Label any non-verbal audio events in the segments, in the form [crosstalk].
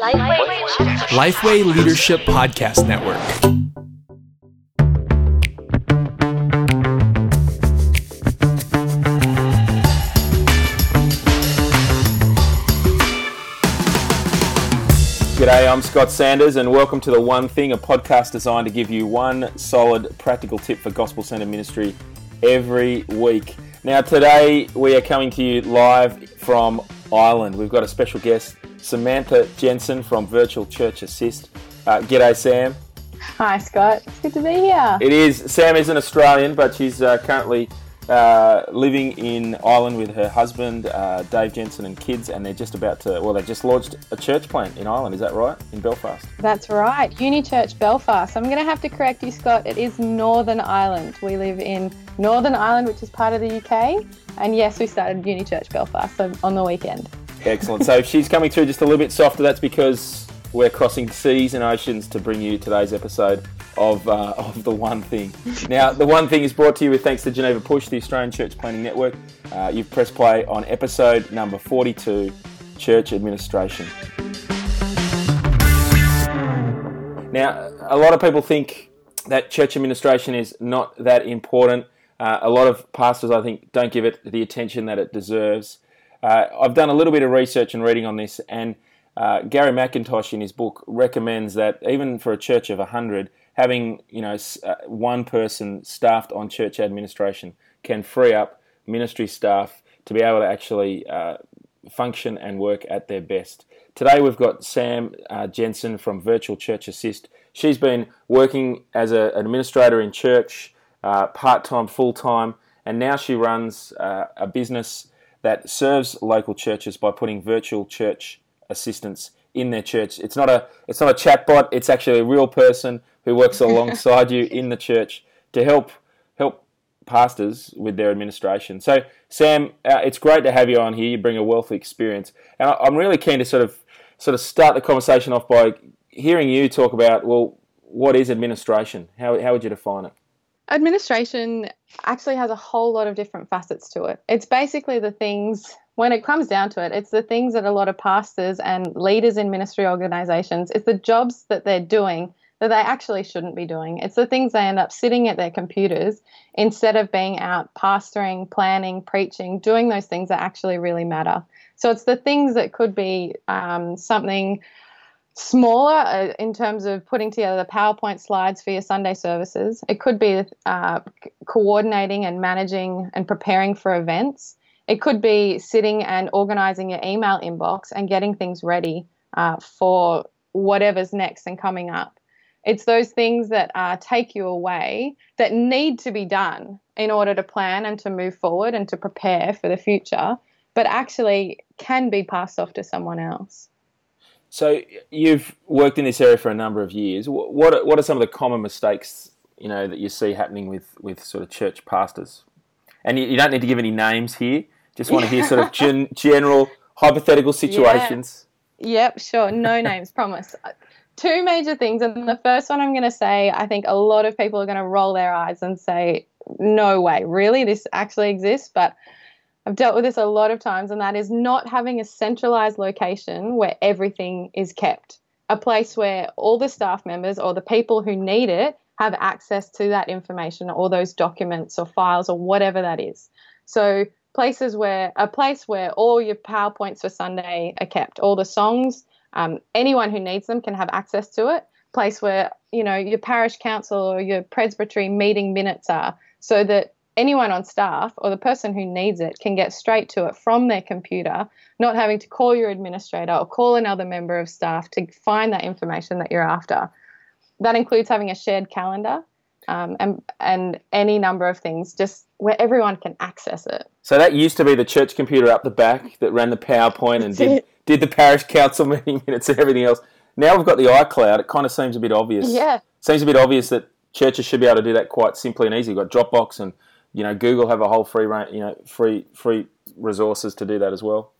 Lifeway Leadership Podcast Network. G'day, I'm Scott Sanders, and welcome to The One Thing, a podcast designed to give you one solid practical tip for gospel centered ministry every week. Now, today we are coming to you live from Ireland. We've got a special guest, Samantha Jensen from Virtual Church Assist. Uh, g'day, Sam. Hi, Scott. It's good to be here. It is. Sam is an Australian, but she's uh, currently uh, living in Ireland with her husband, uh, Dave Jensen, and kids, and they're just about to, well, they just launched a church plant in Ireland. Is that right? In Belfast? That's right. Uni Church Belfast. I'm going to have to correct you, Scott. It is Northern Ireland. We live in Northern Ireland, which is part of the UK. And yes, we started Uni Church Belfast on the weekend. Excellent. so if she's coming through just a little bit softer, that's because we're crossing seas and oceans to bring you today's episode of, uh, [laughs] of The One Thing. Now, The One Thing is brought to you with thanks to Geneva Push, the Australian Church Planting Network. Uh, you've pressed play on episode number 42, Church Administration. Now, a lot of people think that church administration is not that important. Uh, a lot of pastors, I think, don't give it the attention that it deserves. Uh, I've done a little bit of research and reading on this, and uh, Gary McIntosh in his book recommends that even for a church of 100, having you know uh, one person staffed on church administration can free up ministry staff to be able to actually uh, function and work at their best. Today we've got Sam uh, Jensen from Virtual Church Assist. She's been working as a, an administrator in church, uh, part time, full time, and now she runs uh, a business that serves local churches by putting virtual church assistants in their church. It's not a it's not a chatbot. It's actually a real person who works [laughs] alongside you in the church to help help pastors with their administration. So, Sam, uh, it's great to have you on here. You bring a wealth of experience, and I, I'm really keen to sort of sort of start the conversation off by hearing you talk about well, what is administration? How how would you define it? Administration actually has a whole lot of different facets to it. It's basically the things when it comes down to it, it's the things that a lot of pastors and leaders in ministry organizations, it's the jobs that they're doing that they actually shouldn't be doing. It's the things they end up sitting at their computers instead of being out pastoring, planning, preaching, doing those things that actually really matter. So it's the things that could be um, something smaller uh, in terms of putting together the PowerPoint slides for your Sunday services. It could be uh, coordinating and managing and preparing for events. It could be sitting and organizing your email inbox and getting things ready uh, for whatever's next and coming up. It's those things that uh, take you away that need to be done in order to plan and to move forward and to prepare for the future, but actually can be passed off to someone else. So you've worked in this area for a number of years. What are, what are some of the common mistakes you know that you see happening with, with sort of church pastors? And you, you don't need to give any names here. Just want to hear sort of [laughs] gen, general hypothetical situations. Yeah. Yep, sure. No [laughs] names, promise uh, two major things. And the first one I'm going to say, I think a lot of people are going to roll their eyes and say, no way, really? This actually exists? But I've dealt with this a lot of times, and that is not having a centralized location where everything is kept. A place where all the staff members or the people who need it have access to that information or those documents or files or whatever that is. So, places where a place where all your PowerPoints for Sunday are kept, all the songs, um, anyone who needs them can have access to it. Place where you know your parish council or your presbytery meeting minutes are, so that anyone on staff or the person who needs it can get straight to it from their computer, not having to call your administrator or call another member of staff to find that information that you're after. That includes having a shared calendar um, and and any number of things, just where everyone can access it. So that used to be the church computer up the back that ran the PowerPoint and did [laughs] did the parish council [laughs] meeting minutes and everything else. Now we've got the iCloud. It kind of seems a bit obvious. Yeah. Seems a bit obvious that churches should be able to do that quite simply and easy. We've got Dropbox and you know Google have a whole free you know free free resources to do that as well.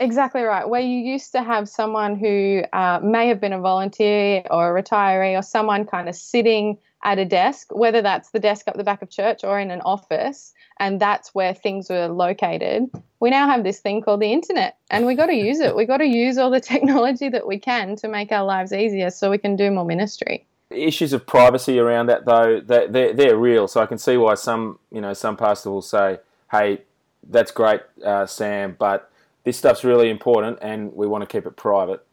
Exactly right. Where you used to have someone who uh, may have been a volunteer or a retiree or someone kind of sitting at a desk, whether that's the desk up the back of church or in an office, and that's where things were located. We now have this thing called the internet, and we got to use it. We got to use all the [laughs] technology that we can to make our lives easier, so we can do more ministry. Issues of privacy around that, though, they're, they're real. So I can see why some, you know, some pastors will say, "Hey, that's great, uh, Sam, but." this stuff's really important and we want to keep it private.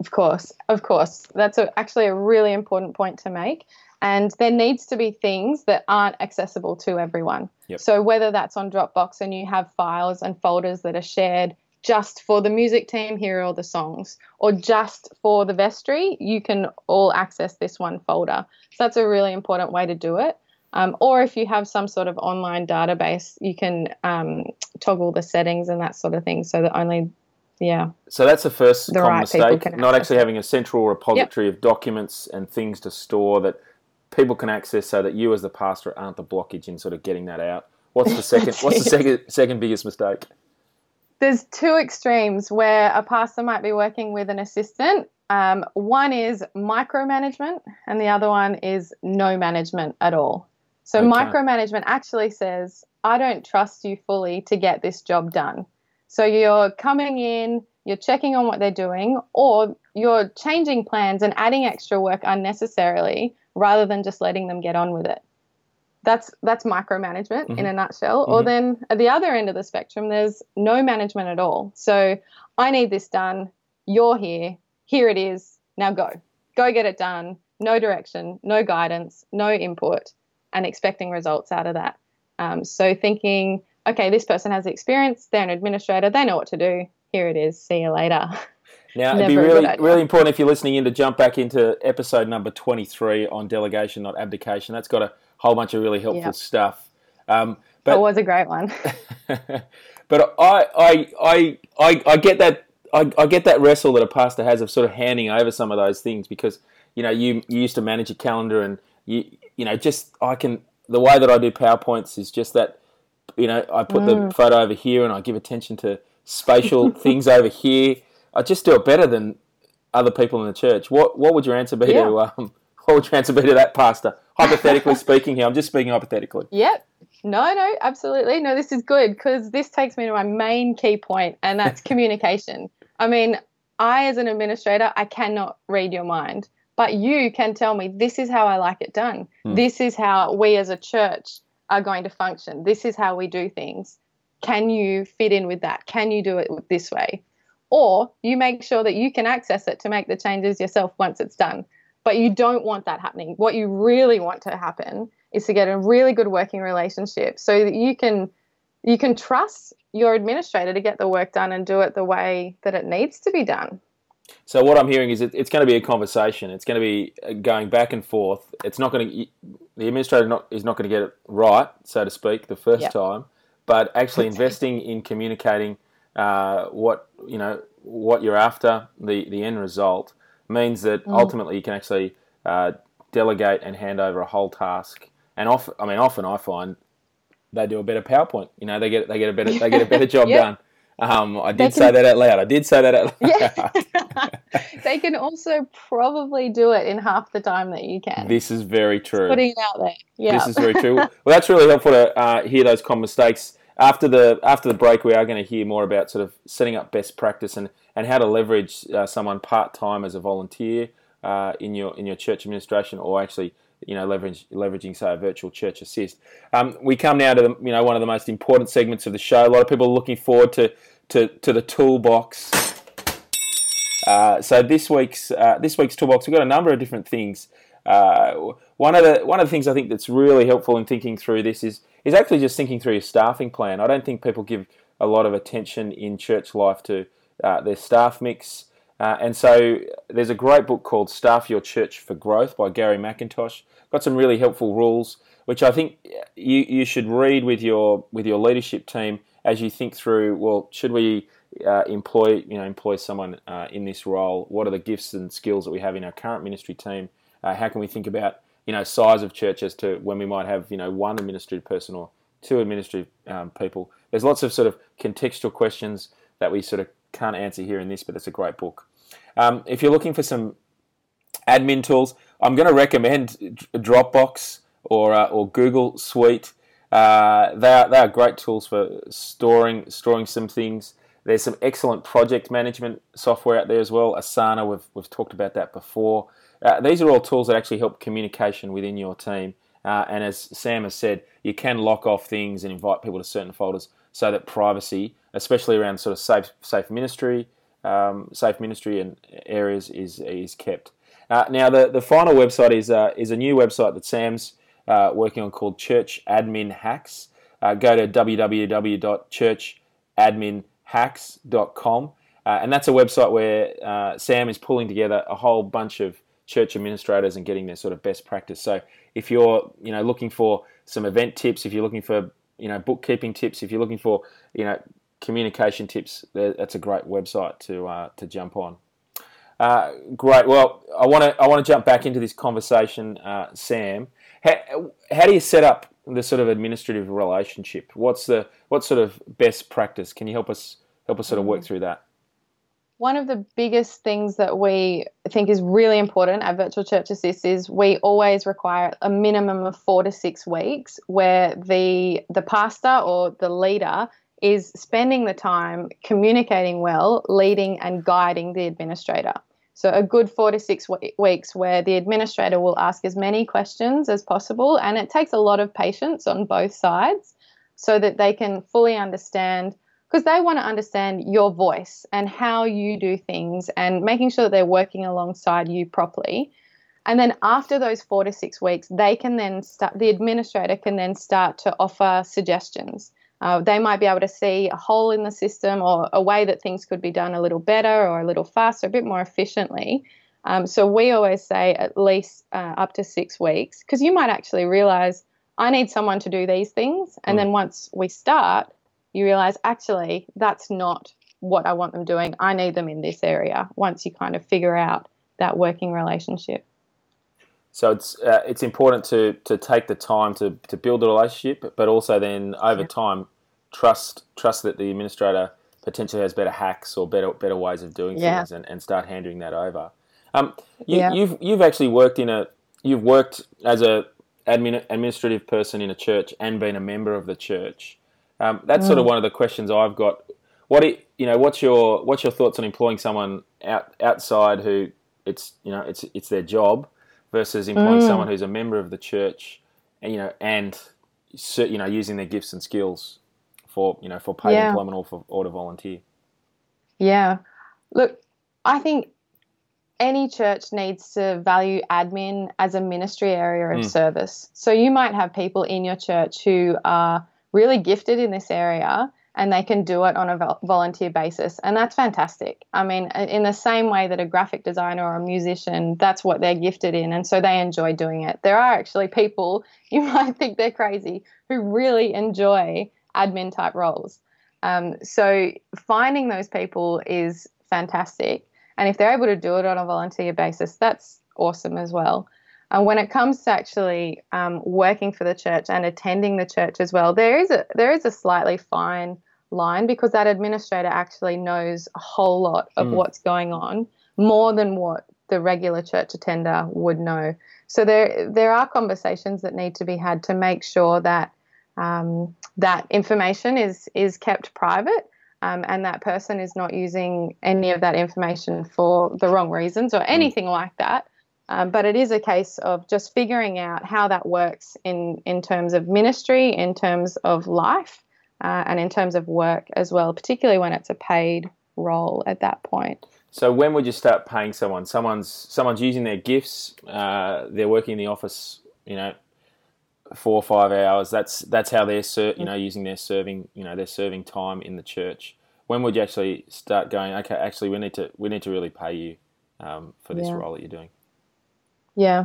Of course, of course. That's a, actually a really important point to make. And there needs to be things that aren't accessible to everyone. Yep. So whether that's on Dropbox and you have files and folders that are shared just for the music team, here are all the songs, or just for the vestry, you can all access this one folder. So that's a really important way to do it. Um, or if you have some sort of online database, you can um, toggle the settings and that sort of thing so that only, yeah. So that's the first the common right mistake, not actually having a central repository yep. of documents and things to store that people can access so that you as the pastor aren't the blockage in sort of getting that out. What's the [laughs] second, what's the second, second biggest mistake? There's two extremes where a pastor might be working with an assistant um, one is micromanagement, and the other one is no management at all. So okay. micromanagement actually says, I don't trust you fully to get this job done. So you're coming in, you're checking on what they're doing, or you're changing plans and adding extra work unnecessarily rather than just letting them get on with it. That's that's micromanagement mm-hmm. in a nutshell. Mm-hmm. Or then at the other end of the spectrum, there's no management at all. So I need this done. You're here. Here it is. Now go. Go get it done. No direction, no guidance, no input and expecting results out of that. Um, so thinking, okay, this person has experience, they're an administrator, they know what to do. Here it is. See you later. Now, [laughs] it'd be really, really important if you're listening in to jump back into episode number 23 on delegation, not abdication. That's got a whole bunch of really helpful stuff. Um, but, it was a great one. [laughs] [laughs] but I, I, I, I, I get that. I, I get that wrestle that a pastor has of sort of handing over some of those things because you know you, you used to manage a calendar and you you know, just I can the way that I do PowerPoints is just that you know I put mm. the photo over here and I give attention to spatial [laughs] things over here. I just do it better than other people in the church. What what would your answer be yeah. to um, what would your answer be to that pastor? Hypothetically speaking, here I'm just speaking hypothetically. Yep. No, no, absolutely. No, this is good because this takes me to my main key point, and that's [laughs] communication. I mean, I, as an administrator, I cannot read your mind but you can tell me this is how I like it done. Mm. This is how we as a church are going to function. This is how we do things. Can you fit in with that? Can you do it this way? Or you make sure that you can access it to make the changes yourself once it's done. But you don't want that happening. What you really want to happen is to get a really good working relationship so that you can you can trust your administrator to get the work done and do it the way that it needs to be done. So what I'm hearing is it, it's going to be a conversation. It's going to be uh, going back and forth. It's not going to the administrator not, is not going to get it right, so to speak, the first yep. time, but actually [laughs] investing in communicating uh, what you know what you're after, the the end result means that mm. ultimately you can actually uh, delegate and hand over a whole task. And often, I mean, often I find they do a better PowerPoint. You know, they get they get a better they get a better [laughs] job yep. done. Um, I did can, say that out loud. I did say that out loud. Yeah. [laughs] [laughs] they can also probably do it in half the time that you can. This is very true. Just putting it out there. Yeah. This is very true. well, that's really helpful to uh, hear those common mistakes. After the after the break, we are going to hear more about sort of setting up best practice and, and how to leverage uh, someone part time as a volunteer uh, in your in your church administration, or actually you know, leverage, leveraging, say, a virtual church assist. Um, we come now to the, you know one of the most important segments of the show. A lot of people are looking forward to to, to the toolbox. Uh, so this week's uh, this week's toolbox, we've got a number of different things. Uh, one of the one of the things I think that's really helpful in thinking through this is is actually just thinking through your staffing plan. I don't think people give a lot of attention in church life to uh, their staff mix. Uh, and so there's a great book called Staff Your Church for Growth by Gary McIntosh. Got some really helpful rules, which I think you, you should read with your with your leadership team as you think through. Well, should we uh, employ you know employ someone uh, in this role? What are the gifts and skills that we have in our current ministry team? Uh, how can we think about you know size of church as to when we might have you know one administrative person or two administrative um, people? There's lots of sort of contextual questions that we sort of can't answer here in this, but it's a great book. Um, if you're looking for some admin tools, I'm going to recommend Dropbox or uh, or Google Suite. Uh, they are they are great tools for storing storing some things. There's some excellent project management software out there as well. Asana, we've we've talked about that before. Uh, these are all tools that actually help communication within your team. Uh, and as Sam has said, you can lock off things and invite people to certain folders so that privacy, especially around sort of safe safe ministry, um, safe ministry and areas, is is kept. Uh, now, the, the final website is uh, is a new website that Sam's uh, working on called Church Admin Hacks. Uh, go to www.churchadminhacks.com, uh, and that's a website where uh, Sam is pulling together a whole bunch of church administrators and getting their sort of best practice. So, if you're you know looking for some event tips, if you're looking for you know bookkeeping tips, if you're looking for you know communication tips, that's a great website to uh, to jump on. Uh, great. Well, I want to I want to jump back into this conversation, uh, Sam. How, how do you set up the sort of administrative relationship? What's the what sort of best practice? Can you help us help us sort of work mm. through that? One of the biggest things that we think is really important at Virtual Church Assist is we always require a minimum of four to six weeks where the the pastor or the leader is spending the time communicating well, leading and guiding the administrator. So, a good four to six weeks where the administrator will ask as many questions as possible. And it takes a lot of patience on both sides so that they can fully understand, because they want to understand your voice and how you do things and making sure that they're working alongside you properly. And then after those four to six weeks, they can then start, the administrator can then start to offer suggestions. Uh, they might be able to see a hole in the system or a way that things could be done a little better or a little faster, a bit more efficiently. Um, so we always say at least uh, up to six weeks because you might actually realize I need someone to do these things. And mm. then once we start, you realize actually that's not what I want them doing. I need them in this area once you kind of figure out that working relationship. So it's uh, it's important to, to take the time to, to build a relationship, but also then over yeah. time trust trust that the administrator potentially has better hacks or better better ways of doing yeah. things and, and start handing that over. Um, you, yeah. You've you've actually worked in a you've worked as a admin, administrative person in a church and been a member of the church. Um, that's mm. sort of mm. one of the questions I've got. What you know, what's your what's your thoughts on employing someone out outside who it's you know it's it's their job versus employing mm. someone who's a member of the church and you know and you know using their gifts and skills for you know for paid yeah. employment or for or to volunteer. Yeah, look, I think any church needs to value admin as a ministry area of mm. service. So you might have people in your church who are really gifted in this area and they can do it on a volunteer basis. And that's fantastic. I mean, in the same way that a graphic designer or a musician, that's what they're gifted in. And so they enjoy doing it. There are actually people, [laughs] you might think they're crazy, who really enjoy admin type roles. Um, so finding those people is fantastic. And if they're able to do it on a volunteer basis, that's awesome as well. And when it comes to actually um, working for the church and attending the church as well, there is a there is a slightly fine line because that administrator actually knows a whole lot of mm. what's going on more than what the regular church attender would know. So there there are conversations that need to be had to make sure that um, that information is is kept private. Um, and that person is not using any of that information for the wrong reasons or mm. anything like that. Um, but it is a case of just figuring out how that works in, in terms of ministry, in terms of life, uh, and in terms of work as well, particularly when it's a paid role at that point. So when would you start paying someone? Someone's someone's using their gifts. Uh, they're working in the office, you know, four or five hours. That's that's how they're ser- you know using their serving you know their serving time in the church. When would you actually start going? Okay, actually, we need to we need to really pay you um, for this yeah. role that you're doing. Yeah,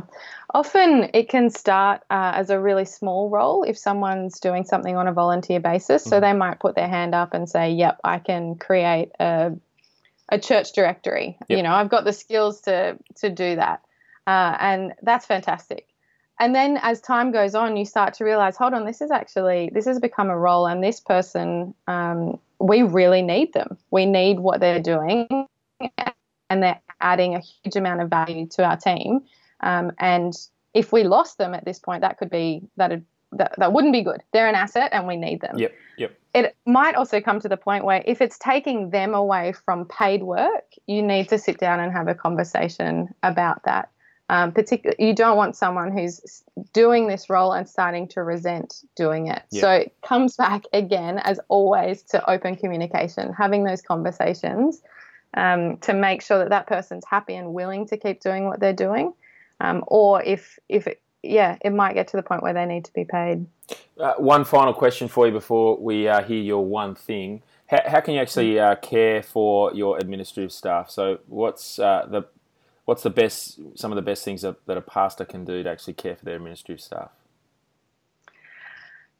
often it can start uh, as a really small role if someone's doing something on a volunteer basis. So mm-hmm. they might put their hand up and say, "Yep, I can create a a church directory. Yep. You know, I've got the skills to to do that," uh, and that's fantastic and then as time goes on you start to realize hold on this is actually this has become a role and this person um, we really need them. We need what they're doing, and they're adding a huge amount of value to our team. Um, and if we lost them at this point, that could be that that that wouldn't be good. They're an asset, and we need them. Yep. Yep. It might also come to the point where if it's taking them away from paid work, you need to sit down and have a conversation about that. Um, particularly, you don't want someone who's doing this role and starting to resent doing it. Yep. So it comes back again, as always, to open communication, having those conversations um, to make sure that that person's happy and willing to keep doing what they're doing. Um, or if if it, yeah, it might get to the point where they need to be paid. Uh, one final question for you before we uh, hear your one thing. How, how can you actually uh, care for your administrative staff? So, what's uh, the what's the best some of the best things that, that a pastor can do to actually care for their ministry staff?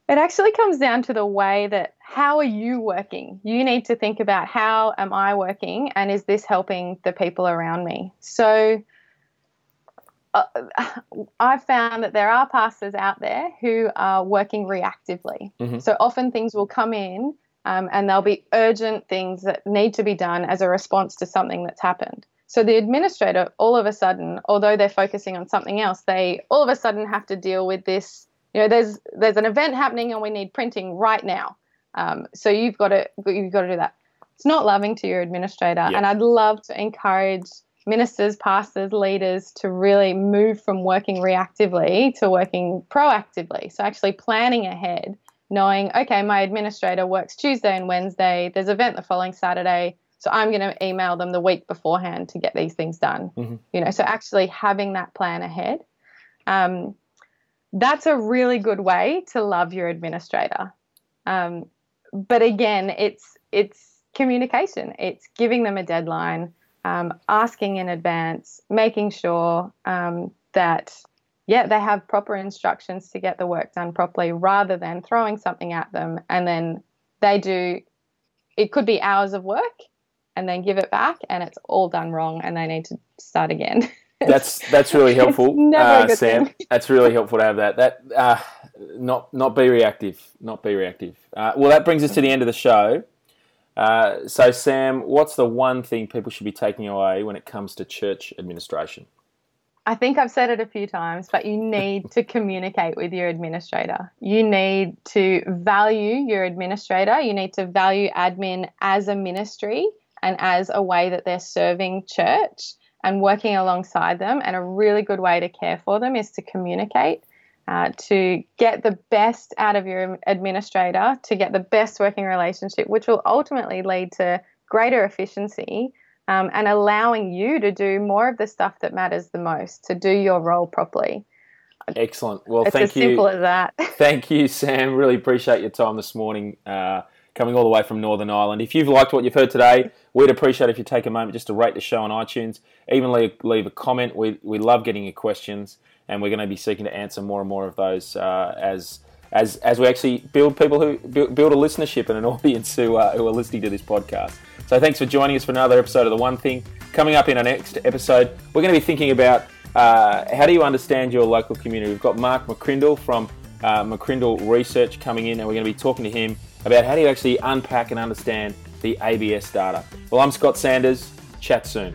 It actually comes down to the way that how are you working? You need to think about how am I working and is this helping the people around me? So uh, I've found that there are pastors out there who are working reactively. Mm-hmm. So often things will come in um, and there'll be urgent things that need to be done as a response to something that's happened. So the administrator, all of a sudden, although they're focusing on something else, they all of a sudden have to deal with this. You know, there's there's an event happening and we need printing right now. Um, so you've got to you've got to do that. It's not loving to your administrator, and I'd love to encourage ministers, pastors, leaders to really move from working reactively to working proactively. So actually planning ahead, knowing okay, my administrator works Tuesday and Wednesday. There's an event the following Saturday so I'm going to email them the week beforehand to get these things done. Mm-hmm. You know, so actually having that plan ahead, um, that's a really good way to love your administrator. Um, but again, it's it's communication. It's giving them a deadline, um, asking in advance, making sure um, that yeah they have proper instructions to get the work done properly, rather than throwing something at them and then they do. It could be hours of work and then give it back and it's all done wrong and they need to start again. [laughs] that's that's really helpful, uh, Sam. Thing. that's really helpful to have that. That uh, not not be reactive, not be reactive. Uh, well, that brings us to the end of the show. Uh, so, Sam, what's the one thing people should be taking away when it comes to church administration? I think I've said it a few times, but you need to communicate with your administrator. You need to value your administrator. You need to value admin as a ministry and as a way that they're serving church and working alongside them. And a really good way to care for them is to communicate. Uh, to get the best out of your administrator, to get the best working relationship, which will ultimately lead to greater efficiency um, and allowing you to do more of the stuff that matters the most, to do your role properly. Excellent. Well, it's thank as you. Simple as that. [laughs] thank you, Sam. Really appreciate your time this morning. Uh, coming all the way from Northern Ireland. If you've liked what you've heard today, we'd appreciate if you take a moment just to rate the show on iTunes, even leave, leave a comment. We, we love getting your questions, and we're going to be seeking to answer more and more of those uh, as as as we actually build people who build, build a listenership and an [laughs] audience who uh, who are listening to this podcast. So thanks for joining us for another episode of the One Thing. Coming up in our next episode, we're going to be thinking about uh, how do you understand your local community. We've got Mark McCrindle from uh, McCrindle Research coming in, and we're going to be talking to him about how do you actually unpack and understand the ABS data. Well, I'm Scott Sanders. Chat soon.